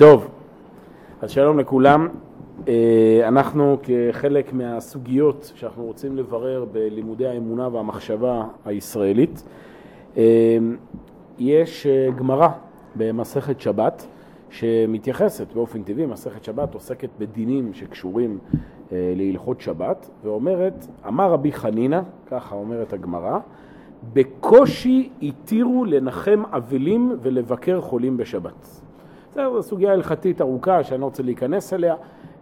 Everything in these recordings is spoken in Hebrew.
טוב, אז שלום לכולם. אנחנו כחלק מהסוגיות שאנחנו רוצים לברר בלימודי האמונה והמחשבה הישראלית, יש גמרא במסכת שבת שמתייחסת באופן טבעי, מסכת שבת עוסקת בדינים שקשורים להלכות שבת ואומרת, אמר רבי חנינא, ככה אומרת הגמרא, בקושי התירו לנחם אבלים ולבקר חולים בשבת. זו סוגיה הלכתית ארוכה שאני לא רוצה להיכנס אליה.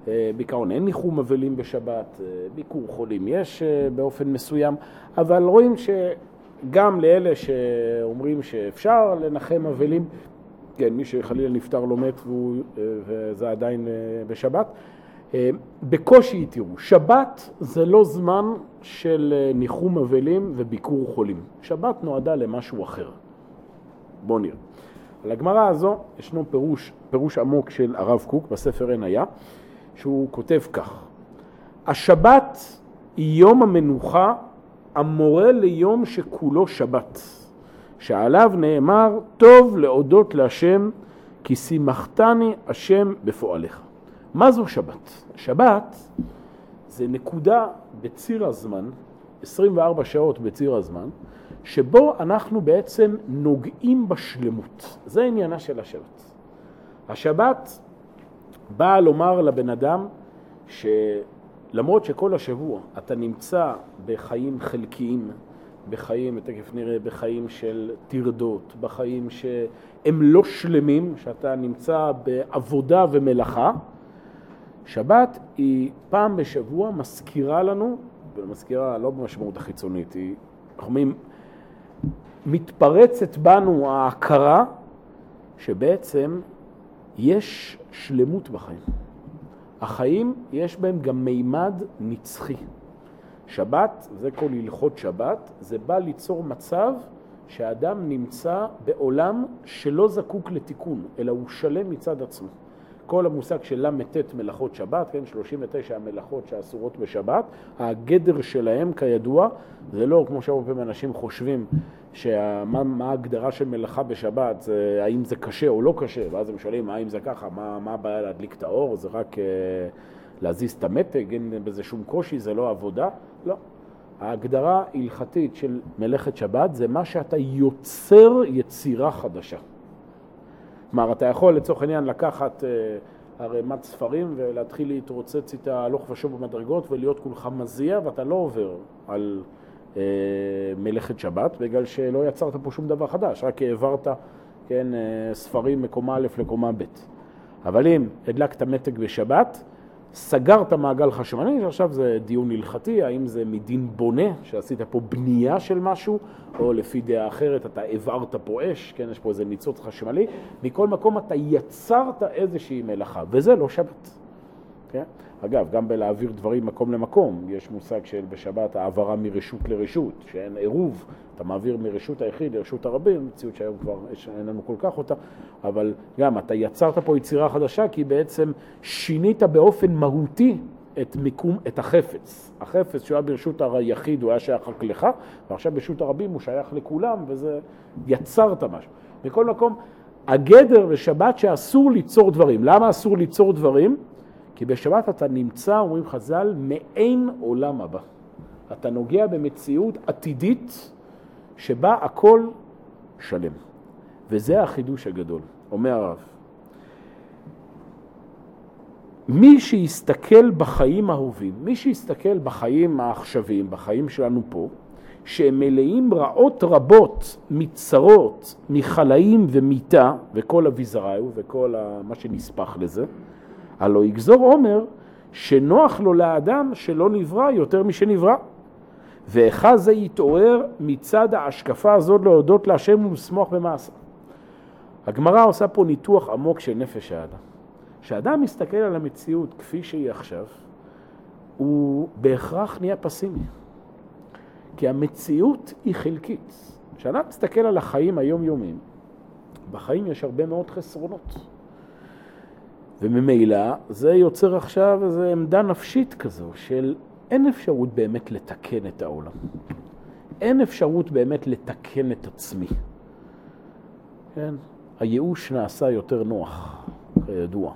בעיקרון אין ניחום אבלים בשבת, ביקור חולים יש באופן מסוים, אבל רואים שגם לאלה שאומרים שאפשר לנחם אבלים, כן, מי שחלילה נפטר לא מת וזה עדיין בשבת, בקושי התירו. שבת זה לא זמן של ניחום אבלים וביקור חולים. שבת נועדה למשהו אחר. בואו נראה. על הגמרא הזו ישנו פירוש, פירוש עמוק של הרב קוק בספר עין היה, שהוא כותב כך: השבת היא יום המנוחה המורה ליום שכולו שבת, שעליו נאמר טוב להודות להשם כי שימחתני השם בפועליך. מה זו שבת? שבת זה נקודה בציר הזמן, 24 שעות בציר הזמן, שבו אנחנו בעצם נוגעים בשלמות. זה עניינה של השבת. השבת באה לומר לבן אדם שלמרות שכל השבוע אתה נמצא בחיים חלקיים, בחיים, תכף נראה, בחיים של טרדות, בחיים שהם לא שלמים, שאתה נמצא בעבודה ומלאכה, שבת היא פעם בשבוע מזכירה לנו, ומזכירה לא במשמעות החיצונית, היא, אנחנו אומרים, מתפרצת בנו ההכרה שבעצם יש שלמות בחיים. החיים יש בהם גם מימד נצחי. שבת, זה כל הלכות שבת, זה בא ליצור מצב שהאדם נמצא בעולם שלא זקוק לתיקון, אלא הוא שלם מצד עצמו. כל המושג של ל"ט מלאכות שבת, כן, 39 המלאכות שאסורות בשבת, הגדר שלהם כידוע, זה לא כמו שהרבה פעמים אנשים חושבים שמה ההגדרה של מלאכה בשבת, זה, האם זה קשה או לא קשה, ואז הם שואלים האם זה ככה, מה, מה הבעיה להדליק את האור, זה רק אה, להזיז את המתג, אין בזה שום קושי, זה לא עבודה, לא. ההגדרה הלכתית של מלאכת שבת זה מה שאתה יוצר יצירה חדשה. כלומר, אתה יכול לצורך העניין לקחת ערימת ספרים ולהתחיל להתרוצץ איתה הלוך ושוב במדרגות ולהיות כולך מזיע ואתה לא עובר על אה, מלאכת שבת בגלל שלא יצרת פה שום דבר חדש, רק העברת כן, ספרים מקומה א' לקומה ב'. אבל אם הדלקת מתג בשבת, סגרת מעגל חשמלי, שעכשיו זה דיון הלכתי, האם זה מדין בונה, שעשית פה בנייה של משהו, או לפי דעה אחרת אתה העברת פה אש, כן, יש פה איזה ניצוץ חשמלי, מכל מקום אתה יצרת איזושהי מלאכה, וזה לא שבת. כן? אגב, גם בלהעביר דברים מקום למקום, יש מושג של בשבת העברה מרשות לרשות, שאין עירוב, אתה מעביר מרשות היחיד לרשות הרבים, מציאות שהיום כבר אין לנו כל כך אותה, אבל גם אתה יצרת פה יצירה חדשה, כי בעצם שינית באופן מהותי את מיקום, את החפץ. החפץ שהוא היה ברשות היחיד הוא היה שייך רק לך, ועכשיו ברשות הרבים הוא שייך לכולם, וזה יצרת משהו. מכל מקום, הגדר בשבת שאסור ליצור דברים. למה אסור ליצור דברים? כי בשבת אתה נמצא, אומרים חז"ל, מעין עולם הבא. אתה נוגע במציאות עתידית שבה הכל שלם. וזה החידוש הגדול, אומר הרב. מי שיסתכל בחיים ההווים, מי שיסתכל בחיים העכשוויים, בחיים שלנו פה, שהם מלאים רעות רבות מצרות, מחלאים ומיתה, וכל אביזריו וכל מה שנספח לזה, הלא יגזור עומר שנוח לו לאדם שלא נברא יותר משנברא. ואחד זה יתעורר מצד ההשקפה הזאת להודות להשם ולשמוח במעשה. הגמרא עושה פה ניתוח עמוק של נפש האדם. כשאדם מסתכל על המציאות כפי שהיא עכשיו, הוא בהכרח נהיה פסימי. כי המציאות היא חלקית. כשאדם מסתכל על החיים היומיומיים, בחיים יש הרבה מאוד חסרונות. וממילא זה יוצר עכשיו איזו עמדה נפשית כזו של אין אפשרות באמת לתקן את העולם. אין אפשרות באמת לתקן את עצמי. כן? הייאוש נעשה יותר נוח. כידוע.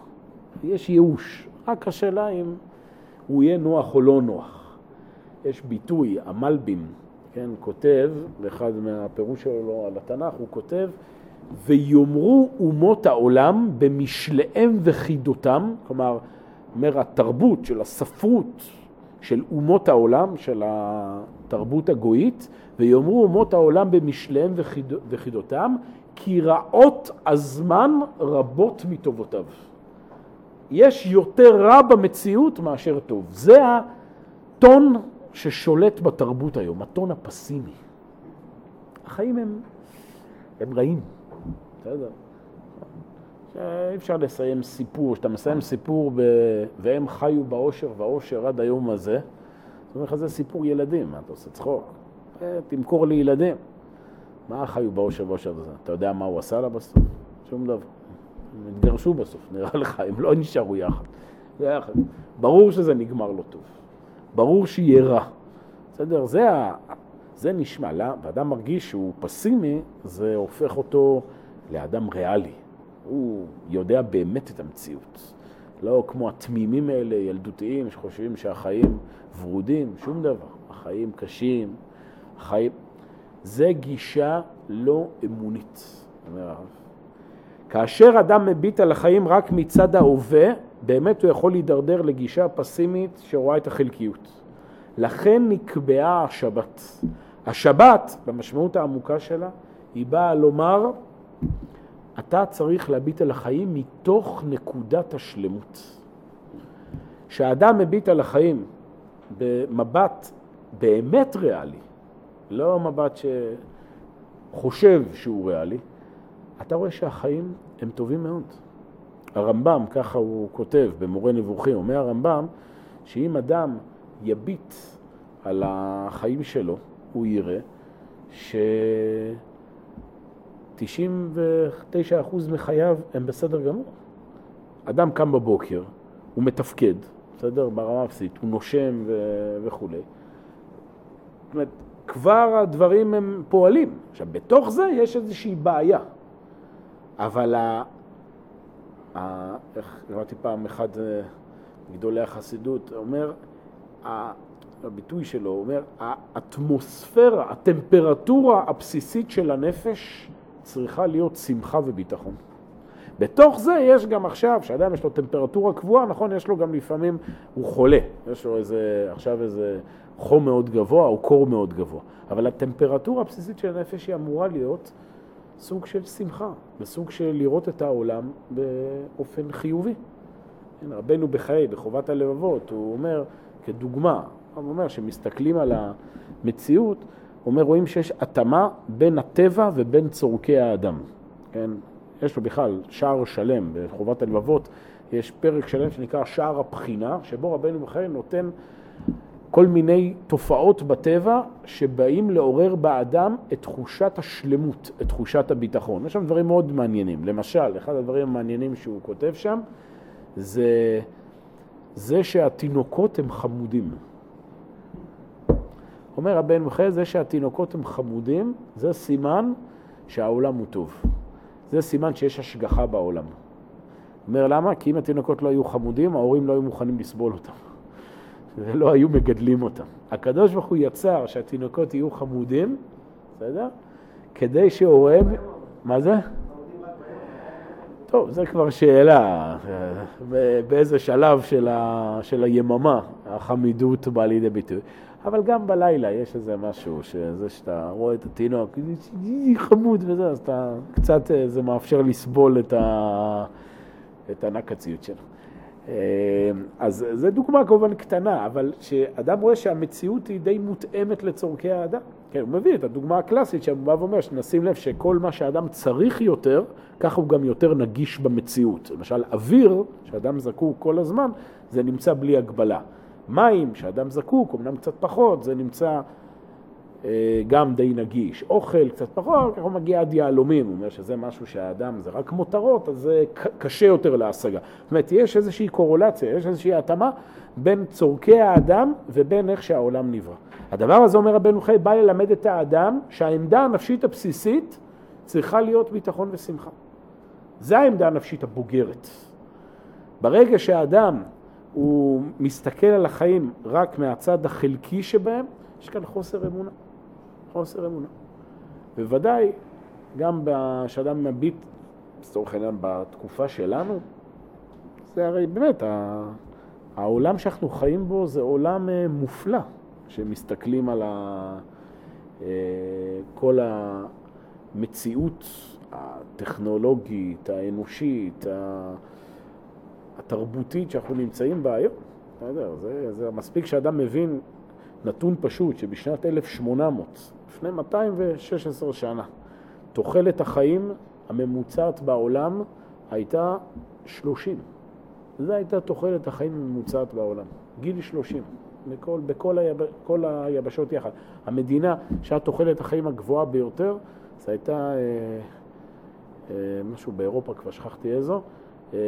יש ייאוש, רק השאלה אם הוא יהיה נוח או לא נוח. יש ביטוי, המלבין, כן, כותב, באחד מהפירוש שלו על התנ"ך, הוא כותב, ויאמרו אומות העולם במשליהם וחידותם, כלומר, אומר התרבות של הספרות של אומות העולם, של התרבות הגויית, ויאמרו אומות העולם במשליהם וחיד... וחידותם, כי רעות הזמן רבות מטובותיו. יש יותר רע במציאות מאשר טוב. זה הטון ששולט בתרבות היום, הטון הפסימי. החיים הם, הם רעים, בסדר? אי אפשר לסיים סיפור, כשאתה מסיים סיפור ב... והם חיו באושר ואושר עד היום הזה, זאת אומרת לך זה סיפור ילדים, מה אתה עושה צחוק? אה, תמכור לילדים. מה חיו באושר ואושר הזה? אתה יודע מה הוא עשה לה בסוף? שום דבר. הם התגרשו בסוף, נראה לך, הם לא נשארו יחד. יחד. ברור שזה נגמר לא טוב. ברור שיהיה רע. בסדר? זה. זה נשמע? ואדם מרגיש שהוא פסימי, זה הופך אותו לאדם ריאלי. הוא יודע באמת את המציאות. לא כמו התמימים האלה, ילדותיים, שחושבים שהחיים ורודים, שום דבר. החיים קשים, החיים... זה גישה לא אמונית, אומר הרב. כאשר אדם מביט על החיים רק מצד ההווה, באמת הוא יכול להידרדר לגישה פסימית שרואה את החלקיות. לכן נקבעה השבת. השבת, במשמעות העמוקה שלה, היא באה לומר, אתה צריך להביט על החיים מתוך נקודת השלמות. כשאדם מביט על החיים במבט באמת ריאלי, לא מבט שחושב שהוא ריאלי, אתה רואה שהחיים הם טובים מאוד. הרמב"ם, ככה הוא כותב במורה נבוכים, אומר הרמב"ם שאם אדם יביט על החיים שלו, הוא יראה ש... 99% מחייו הם בסדר גמור. אדם קם בבוקר, הוא מתפקד, בסדר? ברמה הבסיסית, הוא נושם ו... וכו'. זאת אומרת, כבר הדברים הם פועלים. עכשיו, בתוך זה יש איזושהי בעיה. אבל ה... ה... איך אמרתי פעם אחד אה, גדולי החסידות, אומר, הביטוי שלו אומר, האטמוספירה, הטמפרטורה הבסיסית של הנפש צריכה להיות שמחה וביטחון. בתוך זה יש גם עכשיו, כשאדם יש לו טמפרטורה קבועה, נכון, יש לו גם לפעמים, הוא חולה, יש לו איזה, עכשיו איזה חום מאוד גבוה או קור מאוד גבוה. אבל הטמפרטורה הבסיסית של הנפש היא אמורה להיות סוג של שמחה, בסוג של לראות את העולם באופן חיובי. רבנו בחיי, בחובת הלבבות, הוא אומר, כדוגמה, הוא אומר שמסתכלים על המציאות, אומר, רואים שיש התאמה בין הטבע ובין צורכי האדם. כן? יש לו בכלל שער שלם בחובת הלבבות, יש פרק שלם שנקרא שער הבחינה, שבו רבנו בחיי נותן כל מיני תופעות בטבע שבאים לעורר באדם את תחושת השלמות, את תחושת הביטחון. יש שם דברים מאוד מעניינים. למשל, אחד הדברים המעניינים שהוא כותב שם זה זה שהתינוקות הם חמודים. אומר הבן מחה, זה שהתינוקות הם חמודים, זה סימן שהעולם הוא טוב. זה סימן שיש השגחה בעולם. אומר למה? כי אם התינוקות לא היו חמודים, ההורים לא היו מוכנים לסבול אותם. ולא היו מגדלים אותם. הקדוש ברוך הוא יצר שהתינוקות יהיו חמודים, בסדר? כדי שהוריהם... מה זה? טוב, זו כבר שאלה, באיזה שלב של, ה... של היממה החמידות באה לידי ביטוי. אבל גם בלילה יש איזה משהו, שזה שאתה רואה את התינוק, חמוד וזה, אז אתה קצת, אה, זה מאפשר לסבול את, ה... את הנקציות שלו. אה, אז זו דוגמה כמובן קטנה, אבל שאדם רואה שהמציאות היא די מותאמת לצורכי האדם. כן, הוא מביא את הדוגמה הקלאסית שהוא בא ואומר, שנשים לב שכל מה שאדם צריך יותר, ככה הוא גם יותר נגיש במציאות. למשל, אוויר, שאדם זקוק כל הזמן, זה נמצא בלי הגבלה. מים, שאדם זקוק, אמנם קצת פחות, זה נמצא אה, גם די נגיש. אוכל קצת פחות, ככה הוא מגיע עד יהלומים, הוא אומר שזה משהו שהאדם, זה רק מותרות, אז זה קשה יותר להשגה. זאת אומרת, יש איזושהי קורולציה, יש איזושהי התאמה בין צורכי האדם ובין איך שהעולם נברא. הדבר הזה, אומר רבנו חי, בא ללמד את האדם שהעמדה הנפשית הבסיסית צריכה להיות ביטחון ושמחה. זה העמדה הנפשית הבוגרת. ברגע שהאדם הוא מסתכל על החיים רק מהצד החלקי שבהם, יש כאן חוסר אמונה. חוסר אמונה. בוודאי, גם כשאדם מביט, לצורך העניין, בתקופה שלנו, זה הרי באמת, העולם שאנחנו חיים בו זה עולם אה, מופלא, שמסתכלים על ה... אה, כל המציאות הטכנולוגית, האנושית, התרבותית שאנחנו נמצאים בה היום. זה, זה מספיק שאדם מבין נתון פשוט שבשנת 1800, לפני 216 שנה, תוחלת החיים הממוצעת בעולם הייתה 30. זו הייתה תוחלת החיים הממוצעת בעולם, גיל 30, בכל, בכל היב, כל היבשות יחד. המדינה שהיה תוחלת החיים הגבוהה ביותר, זו הייתה אה, אה, משהו באירופה, כבר שכחתי איזו, אה,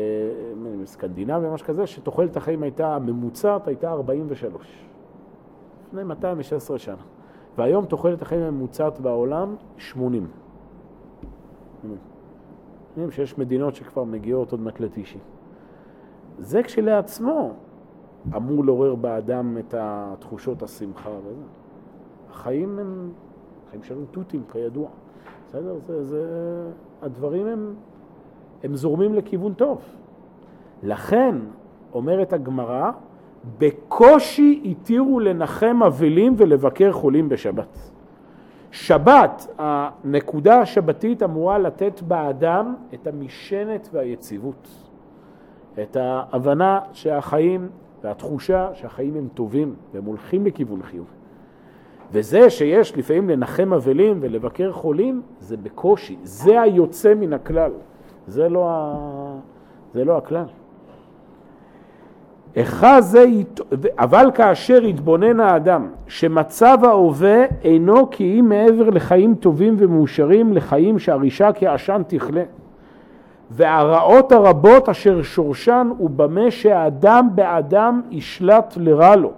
סקנדינביה, משהו כזה, שתוחלת החיים הייתה, הממוצעת הייתה 43. לפני 216 שנה. והיום תוחלת החיים הממוצעת בעולם 80. יודעים שיש מדינות שכבר מגיעות עוד מעט ל-90. זה כשלעצמו אמור לעורר באדם את התחושות השמחה וזה. החיים הם, החיים שלנו תותים כידוע. בסדר? זה, זה, הדברים הם, הם זורמים לכיוון טוב. לכן, אומרת הגמרא, בקושי התירו לנחם אבלים ולבקר חולים בשבת. שבת, הנקודה השבתית אמורה לתת באדם את המשענת והיציבות, את ההבנה שהחיים והתחושה שהחיים הם טובים והם הולכים לכיוון חיוב. וזה שיש לפעמים לנחם אבלים ולבקר חולים, זה בקושי, זה היוצא מן הכלל, זה לא, ה... זה לא הכלל. זה, אבל כאשר יתבונן האדם שמצב ההווה אינו כי אם מעבר לחיים טובים ומאושרים לחיים שהרישה כעשן תכלה והרעות הרבות אשר שורשן הוא במה שהאדם באדם ישלט לרע לו.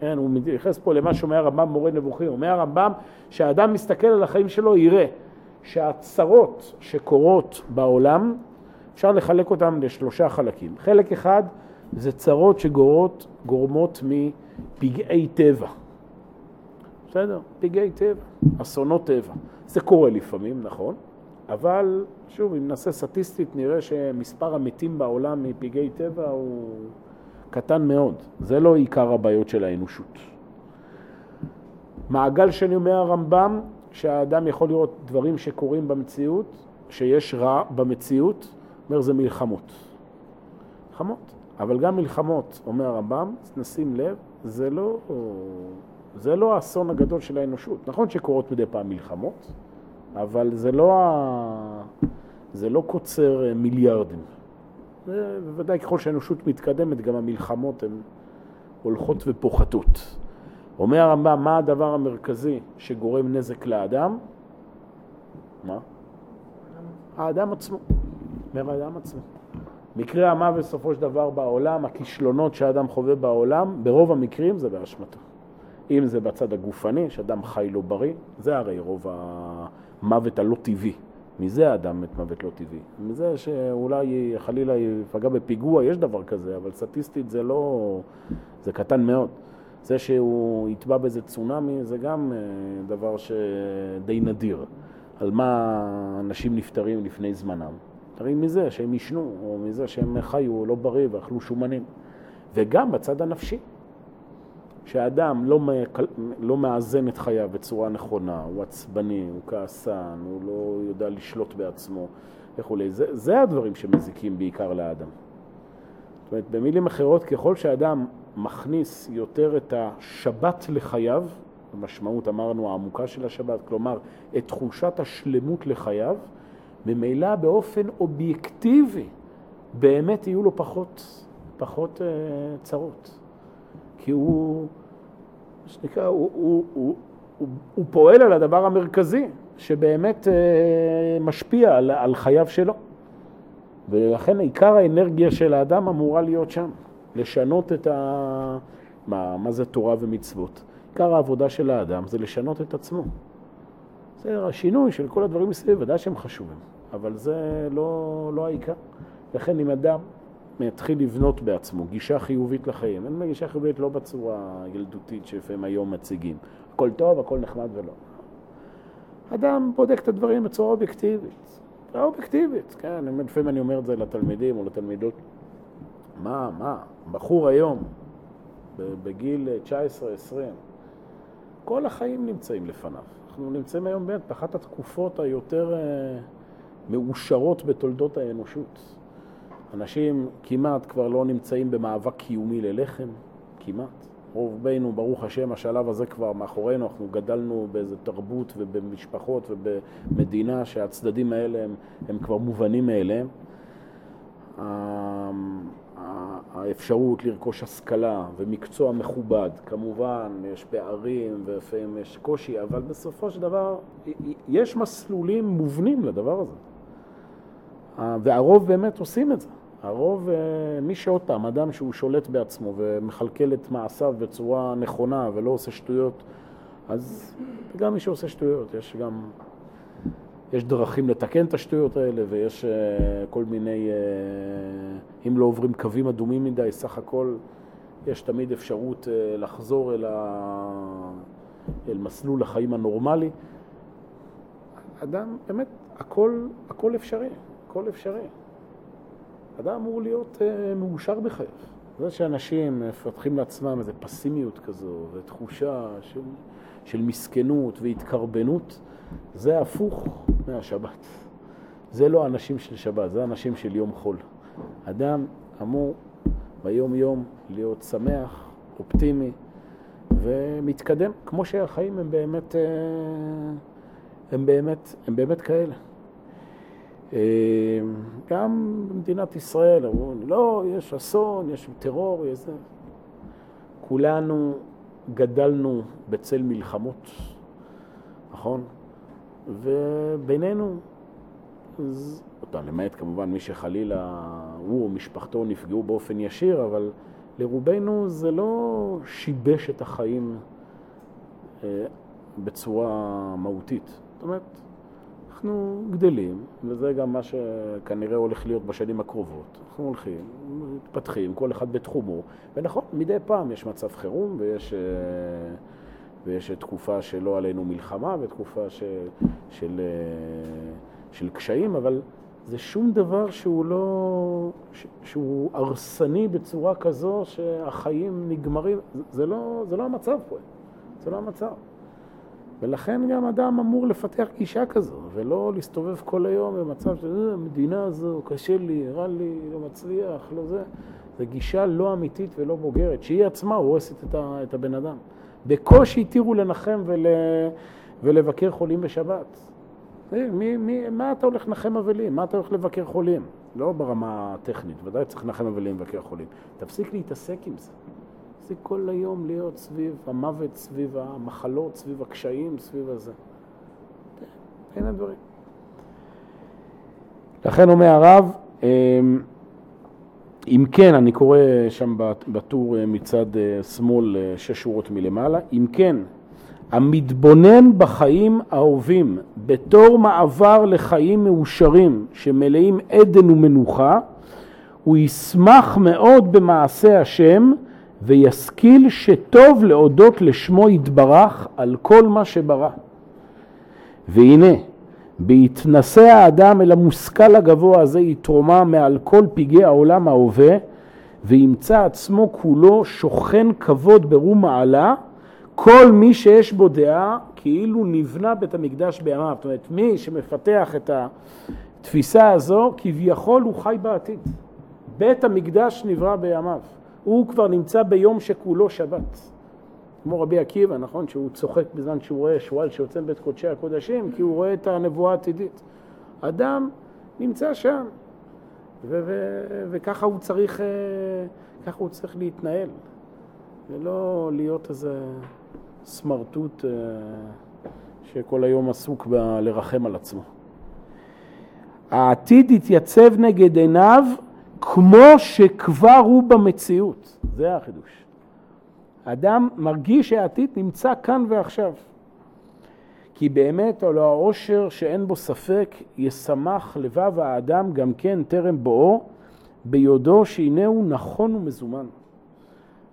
כן, הוא מתייחס פה למה שאומר הרמב"ם מורה נבוכים, אומר הרמב"ם שהאדם מסתכל על החיים שלו יראה שהצרות שקורות בעולם אפשר לחלק אותם לשלושה חלקים. חלק אחד זה צרות שגורמות גורמות מפגעי טבע. בסדר? פגעי טבע, אסונות טבע. זה קורה לפעמים, נכון, אבל שוב, אם נעשה סטטיסטית נראה שמספר המתים בעולם מפגעי טבע הוא קטן מאוד. זה לא עיקר הבעיות של האנושות. מעגל שני אומר הרמב"ם, שהאדם יכול לראות דברים שקורים במציאות, שיש רע במציאות, אומר זה מלחמות. מלחמות. אבל גם מלחמות, אומר הרמב"ם, נשים לב, זה לא, זה לא האסון הגדול של האנושות. נכון שקורות מדי פעם מלחמות, אבל זה לא, ה... זה לא קוצר מיליארדים. בוודאי ככל שהאנושות מתקדמת, גם המלחמות הן הולכות ופוחתות. אומר הרמב"ם, מה הדבר המרכזי שגורם נזק לאדם? מה? האדם עצמו. אומר האדם עצמו. מקרה המוות בסופו של דבר בעולם, הכישלונות שהאדם חווה בעולם, ברוב המקרים זה באשמתו. אם זה בצד הגופני, שאדם חי לא בריא, זה הרי רוב המוות הלא טבעי. מזה האדם מת מוות לא טבעי. מזה שאולי חלילה יפגע בפיגוע, יש דבר כזה, אבל סטטיסטית זה לא... זה קטן מאוד. זה שהוא יטבע באיזה צונאמי זה גם אה, דבר שדי נדיר. על מה אנשים נפטרים לפני זמנם. הרי מזה שהם ישנו, או מזה שהם חיו לא בריא ואכלו שומנים. וגם בצד הנפשי, שהאדם לא, לא מאזן את חייו בצורה נכונה, הוא עצבני, הוא כעסן, הוא לא יודע לשלוט בעצמו וכולי. זה, זה הדברים שמזיקים בעיקר לאדם. זאת אומרת, במילים אחרות, ככל שאדם מכניס יותר את השבת לחייו, המשמעות אמרנו העמוקה של השבת, כלומר את תחושת השלמות לחייו, ממילא באופן אובייקטיבי באמת יהיו לו פחות, פחות אה, צרות. כי הוא, שנקרא, הוא, הוא, הוא, הוא, הוא פועל על הדבר המרכזי שבאמת אה, משפיע על, על חייו שלו. ולכן עיקר האנרגיה של האדם אמורה להיות שם, לשנות את ה... מה, מה זה תורה ומצוות. עיקר העבודה של האדם זה לשנות את עצמו. בסדר, השינוי של כל הדברים מסביב, ודאי שהם חשובים. אבל זה לא, לא העיקר. לכן אם אדם מתחיל לבנות בעצמו גישה חיובית לחיים. אין גישה חיובית לא בצורה ילדותית שלפעמים היום מציגים. הכל טוב, הכל נחמד ולא. אדם בודק את הדברים בצורה אובייקטיבית. אובייקטיבית, כן, לפעמים אני אומר את זה לתלמידים או לתלמידות. מה, מה, בחור היום, בגיל 19-20, כל החיים נמצאים לפניו. אנחנו נמצאים היום באמת באחת התקופות היותר אה, מאושרות בתולדות האנושות. אנשים כמעט כבר לא נמצאים במאבק קיומי ללחם, כמעט. רובנו, ברוך השם, השלב הזה כבר מאחורינו, אנחנו גדלנו באיזו תרבות ובמשפחות ובמדינה שהצדדים האלה הם, הם כבר מובנים מאליהם. האפשרות לרכוש השכלה ומקצוע מכובד, כמובן יש פערים ולפעמים יש קושי, אבל בסופו של דבר יש מסלולים מובנים לדבר הזה. והרוב באמת עושים את זה. הרוב, אה, מי שעוד פעם, אדם שהוא שולט בעצמו ומכלכל את מעשיו בצורה נכונה ולא עושה שטויות, אז גם מי שעושה שטויות, יש גם, יש דרכים לתקן את השטויות האלה ויש אה, כל מיני, אה, אם לא עוברים קווים אדומים מדי, סך הכל יש תמיד אפשרות לחזור אל, ה... אל מסלול החיים הנורמלי. אדם, באמת, הכל, הכל אפשרי, הכל אפשרי. אדם אמור להיות uh, מאושר בחייו. זה שאנשים מפתחים לעצמם איזו פסימיות כזו ותחושה של, של מסכנות והתקרבנות, זה הפוך מהשבת. זה לא אנשים של שבת, זה אנשים של יום חול. אדם אמור ביום-יום להיות שמח, אופטימי ומתקדם, כמו שהחיים הם באמת, אה, הם באמת, הם באמת כאלה. אה, גם במדינת ישראל אמרו, לא, יש אסון, יש טרור, יש זה. כולנו גדלנו בצל מלחמות, נכון? ובינינו, אז, אותם, למעט כמובן מי שחלילה הוא או משפחתו נפגעו באופן ישיר, אבל לרובנו זה לא שיבש את החיים אה, בצורה מהותית. זאת אומרת, אנחנו גדלים, וזה גם מה שכנראה הולך להיות בשנים הקרובות. אנחנו הולכים, מתפתחים, כל אחד בתחומו, ונכון, מדי פעם יש מצב חירום ויש, אה, ויש תקופה שלא עלינו מלחמה ותקופה ש, של, אה, של קשיים, אבל זה שום דבר שהוא לא, שהוא הרסני בצורה כזו שהחיים נגמרים, זה לא, זה לא המצב פה, זה לא המצב. ולכן גם אדם אמור לפתח גישה כזו, ולא להסתובב כל היום במצב של אה, המדינה הזו, קשה לי, רע לי, לא מצליח, לא זה. זו גישה לא אמיתית ולא בוגרת, שהיא עצמה הורסת את, את הבן אדם. בקושי התירו לנחם ול, ולבקר חולים בשבת. אה, מי, מי, מה אתה הולך לנחם אבלים? מה אתה הולך לבקר חולים? לא ברמה הטכנית, ודאי צריך לנחם אבלים ולבקר חולים. תפסיק להתעסק עם זה. זה כל היום להיות סביב המוות, סביב המחלות, סביב הקשיים, סביב הזה. אין הדברים. לכן אומר הרב, אמ, אם כן, אני קורא שם בטור אה, מצד אה, שמאל אה, שש שורות מלמעלה, אם כן, המתבונן בחיים האהובים בתור מעבר לחיים מאושרים שמלאים עדן ומנוחה, הוא ישמח מאוד במעשה השם וישכיל שטוב להודות לשמו יתברך על כל מה שברא. והנה, בהתנשא האדם אל המושכל הגבוה הזה יתרומה מעל כל פגעי העולם ההווה, וימצא עצמו כולו שוכן כבוד ברום מעלה, כל מי שיש בו דעה כאילו נבנה בית המקדש בימיו. זאת אומרת, מי שמפתח את התפיסה הזו, כביכול הוא חי בעתיד. בית המקדש נברא בימיו. הוא כבר נמצא ביום שכולו שבת. כמו רבי עקיבא, נכון? שהוא צוחק בזמן שהוא רואה שועל שיוצא מבית קודשי הקודשים, כי הוא רואה את הנבואה העתידית. אדם נמצא שם, ו- ו- וככה הוא צריך, אה, ככה הוא צריך להתנהל, ולא להיות איזה סמרטוט אה, שכל היום עסוק ב- לרחם על עצמו. העתיד יתייצב נגד עיניו כמו שכבר הוא במציאות. זה החידוש. אדם מרגיש שהעתיד נמצא כאן ועכשיו. כי באמת על העושר שאין בו ספק, ישמח לבב האדם גם כן טרם בואו, ביודעו שהנהו נכון ומזומן.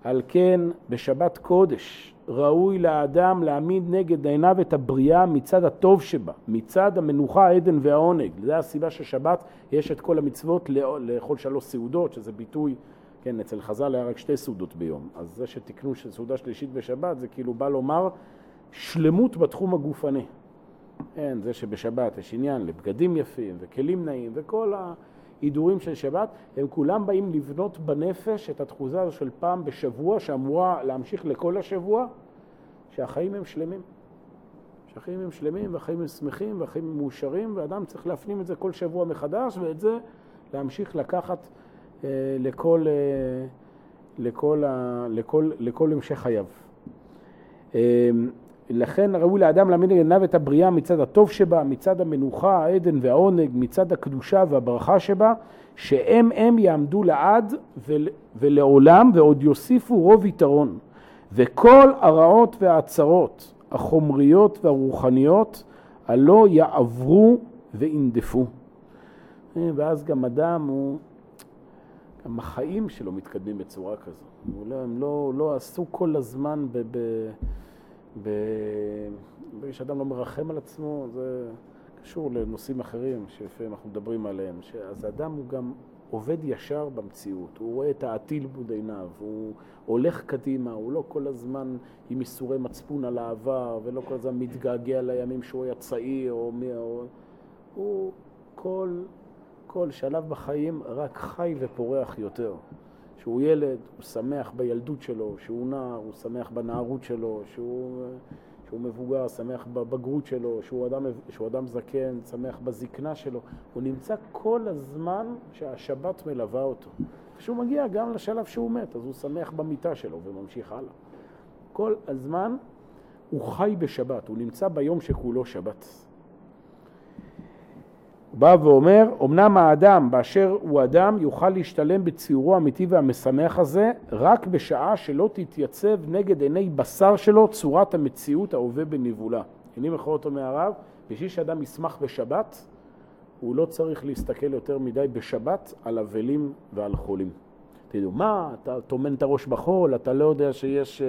על כן בשבת קודש ראוי לאדם להעמיד נגד עיניו את הבריאה מצד הטוב שבה, מצד המנוחה, העדן והעונג. זו הסיבה ששבת יש את כל המצוות לאכול שלוש סעודות, שזה ביטוי, כן, אצל חז"ל היה רק שתי סעודות ביום. אז זה שתקנו סעודה שלישית בשבת, זה כאילו בא לומר שלמות בתחום הגופני. כן, זה שבשבת יש עניין לבגדים יפים וכלים נעים וכל ההידורים של שבת, הם כולם באים לבנות בנפש את התחוזה הזו של פעם בשבוע שאמורה להמשיך לכל השבוע, שהחיים הם שלמים. שהחיים הם שלמים והחיים הם שמחים והחיים הם מאושרים ואדם צריך להפנים את זה כל שבוע מחדש ואת זה להמשיך לקחת אה, לכל, אה, לכל, ה, לכל, לכל המשך חייו. אה, לכן ראוי לאדם להעמיד עיניו את הבריאה מצד הטוב שבה, מצד המנוחה, העדן והעונג, מצד הקדושה והברכה שבה, שהם הם יעמדו לעד ולעולם ועוד יוסיפו רוב יתרון. וכל הרעות והצרות, החומריות והרוחניות, הלא יעברו וינדפו. ואז גם אדם הוא, גם החיים שלו מתקדמים בצורה כזו. לא, הם לא, לא עשו כל הזמן ב... ב ברגע שאדם לא מרחם על עצמו, זה קשור לנושאים אחרים שלפעמים אנחנו מדברים עליהם. אז האדם הוא גם עובד ישר במציאות, הוא רואה את העתיד מול עיניו, הוא הולך קדימה, הוא לא כל הזמן עם איסורי מצפון על העבר, ולא כל הזמן מתגעגע לימים שהוא היה צעיר, או מי... או... הוא כל, כל שלב בחיים רק חי ופורח יותר. שהוא ילד, הוא שמח בילדות שלו, שהוא נער, הוא שמח בנערות שלו, שהוא, שהוא מבוגר, שמח בבגרות שלו, שהוא אדם, שהוא אדם זקן, שמח בזקנה שלו. הוא נמצא כל הזמן שהשבת מלווה אותו. כשהוא מגיע גם לשלב שהוא מת, אז הוא שמח במיטה שלו וממשיך הלאה. כל הזמן הוא חי בשבת, הוא נמצא ביום שכולו שבת. הוא בא ואומר, אמנם האדם באשר הוא אדם יוכל להשתלם בציורו האמיתי והמשמח הזה רק בשעה שלא תתייצב נגד עיני בשר שלו צורת המציאות ההווה בניבולה. הנה מכור אותו מהרב, בשביל שאדם ישמח בשבת, הוא לא צריך להסתכל יותר מדי בשבת על אבלים ועל חולים. תדעו, מה, אתה טומן את הראש בחול, אתה לא יודע שיש אה,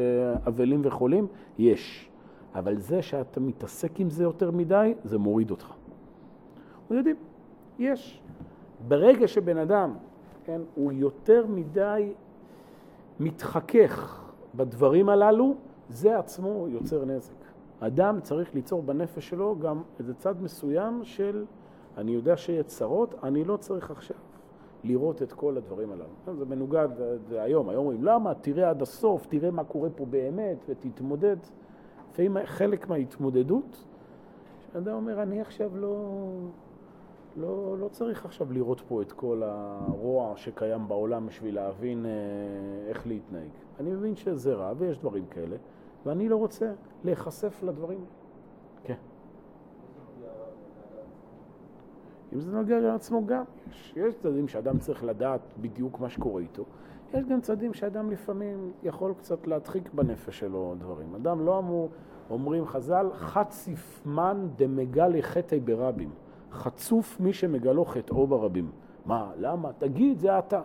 אבלים וחולים? יש. אבל זה שאתה מתעסק עם זה יותר מדי, זה מוריד אותך. אנחנו יודעים, יש. ברגע שבן אדם, כן, הוא יותר מדי מתחכך בדברים הללו, זה עצמו יוצר נזק. אדם צריך ליצור בנפש שלו גם איזה צד מסוים של אני יודע שיש צרות, אני לא צריך עכשיו לראות את כל הדברים הללו. זה מנוגד זה היום, היום אומרים למה? תראה עד הסוף, תראה מה קורה פה באמת ותתמודד. לפעמים חלק מההתמודדות, שאדם אומר אני עכשיו לא... לא, לא צריך עכשיו לראות פה את כל הרוע שקיים בעולם בשביל להבין אה, איך להתנהג. אני מבין שזה רע ויש דברים כאלה, ואני לא רוצה להיחשף לדברים. כן. אם זה נוגע לעצמו גם, יש, יש צדדים שאדם צריך לדעת בדיוק מה שקורה איתו. יש גם צדדים שאדם לפעמים יכול קצת להדחיק בנפש שלו דברים. אדם לא אמור, אומרים חז"ל, חציפמן דמגלי חטאי ברבים. חצוף מי שמגלו חטאו ברבים. מה, למה? תגיד, זה אתה.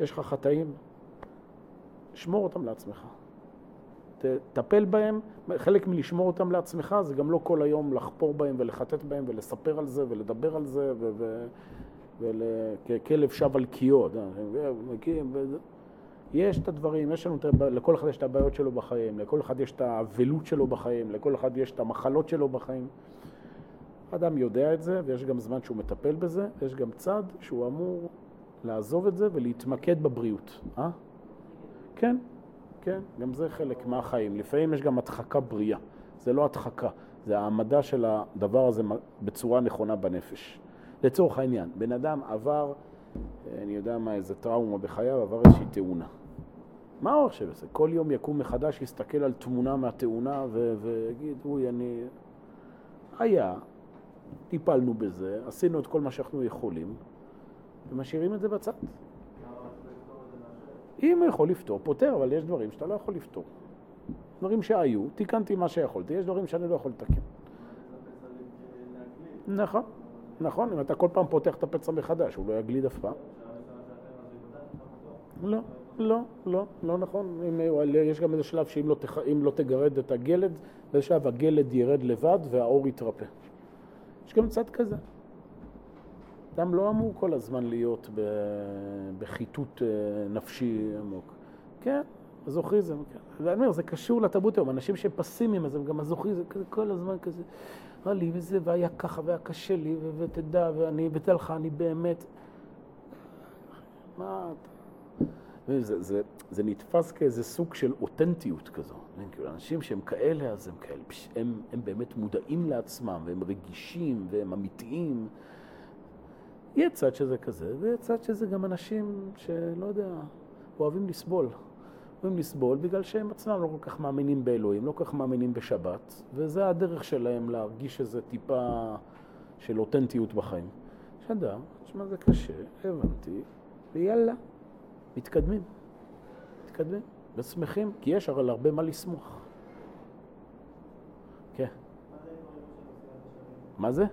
יש לך חטאים, שמור אותם לעצמך. תטפל בהם, חלק מלשמור אותם לעצמך זה גם לא כל היום לחפור בהם ולחטט בהם ולספר על זה ולדבר על זה וככלב שב על קיאו. יש את הדברים, יש לנו, לכל אחד יש את הבעיות שלו בחיים, לכל אחד יש את האבלות שלו בחיים, לכל אחד יש את המחלות שלו בחיים. האדם יודע את זה, ויש גם זמן שהוא מטפל בזה, ויש גם צד שהוא אמור לעזוב את זה ולהתמקד בבריאות. אה? כן, כן, גם זה חלק מהחיים. לפעמים יש גם הדחקה בריאה. זה לא הדחקה, זה העמדה של הדבר הזה בצורה נכונה בנפש. לצורך העניין, בן אדם עבר, אני יודע מה, איזה טראומה בחייו, עבר איזושהי תאונה. מה הוא עכשיו עושה? כל יום יקום מחדש, יסתכל על תמונה מהתאונה ויגיד, אוי, אני... היה, טיפלנו בזה, עשינו את כל מה שאנחנו יכולים, ומשאירים את זה בצד. אם יכול לפתור, פותר, אבל יש דברים שאתה לא יכול לפתור. דברים שהיו, תיקנתי מה שיכולתי, יש דברים שאני לא יכול לתקן. נכון, נכון, אם אתה כל פעם פותח את הפצע מחדש, הוא לא יגליד אף פעם. לא, לא, לא, לא נכון. יש גם איזה שלב שאם לא. לא תגרד את הגלד, באיזה שלב הגלד ירד לבד והאור יתרפא. יש גם צד כזה. אדם לא אמור כל הזמן להיות בחיטוט אה, נפשי עמוק. כן, מזוכיזם, כן. ואני אומר, זה קשור לתרבות היום. אנשים שפסימיים, אז הם גם מזוכיזם, כל הזמן כזה, רע לי וזה, והיה ככה, והיה קשה לי, ותדע, ואני, ותדע לך, אני באמת... מה אתה... זה, זה, זה נתפס כאיזה סוג של אותנטיות כזו. כאילו, אנשים שהם כאלה, אז הם כאלה, הם, הם באמת מודעים לעצמם, והם רגישים, והם אמיתיים. יהיה צד שזה כזה, ויהיה צד שזה גם אנשים שלא יודע, אוהבים לסבול. אוהבים לסבול בגלל שהם עצמם לא כל כך מאמינים באלוהים, לא כל כך מאמינים בשבת, וזה הדרך שלהם להרגיש איזה טיפה של אותנטיות בחיים. שאדם, תשמע, זה קשה, הבנתי, ויאללה, מתקדמים. מתקדמים ושמחים, כי יש הרי הרבה מה לשמוח. כן. מה זה?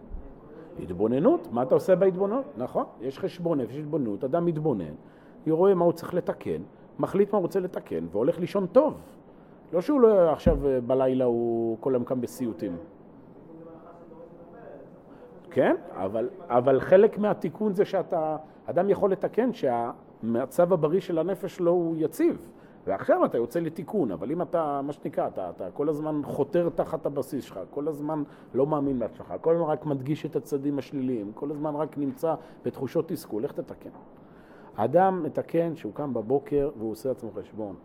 התבוננות, מה אתה עושה בהתבוננות? נכון, יש חשבון נפש, התבוננות, אדם מתבונן, רואה מה הוא צריך לתקן, מחליט מה הוא רוצה לתקן והולך לישון טוב. לא שהוא לא עכשיו בלילה הוא כל היום קם בסיוטים. כן, אבל, אבל חלק מהתיקון זה שאתה, אדם יכול לתקן שהמצב הבריא של הנפש לא הוא יציב. ועכשיו אתה יוצא לתיקון, אבל אם אתה, מה שנקרא, אתה, אתה כל הזמן חותר תחת הבסיס שלך, כל הזמן לא מאמין בעצמך, כל הזמן רק מדגיש את הצדדים השליליים, כל הזמן רק נמצא בתחושות תסכול, איך תתקן? האדם מתקן שהוא קם בבוקר והוא עושה לעצמו חשבון.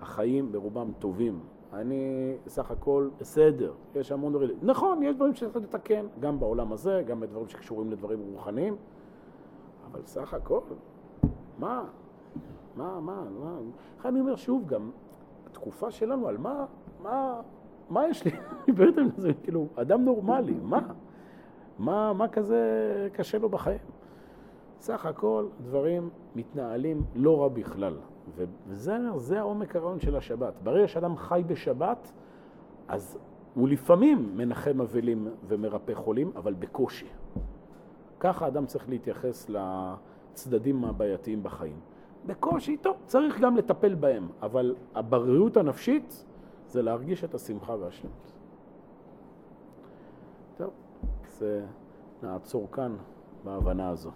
החיים ברובם טובים. אני סך הכל בסדר, יש המון דברים. נכון, יש דברים שצריך לתקן, גם בעולם הזה, גם בדברים שקשורים לדברים רוחניים, אבל סך הכל, מה? מה, מה, מה? אני אומר שוב גם, התקופה שלנו, על מה, מה, מה יש לי? בעצם זה כאילו, אדם נורמלי, מה? מה, מה כזה קשה לו בחיים? סך הכל דברים מתנהלים לא רע בכלל. וזה העומק הרעיון של השבת. ברגע שאדם חי בשבת, אז הוא לפעמים מנחם אבלים ומרפא חולים, אבל בקושי. ככה אדם צריך להתייחס לצדדים הבעייתיים בחיים. בקושי, טוב, צריך גם לטפל בהם, אבל הבריאות הנפשית זה להרגיש את השמחה והשלמות. טוב, אז נעצור כאן בהבנה הזו.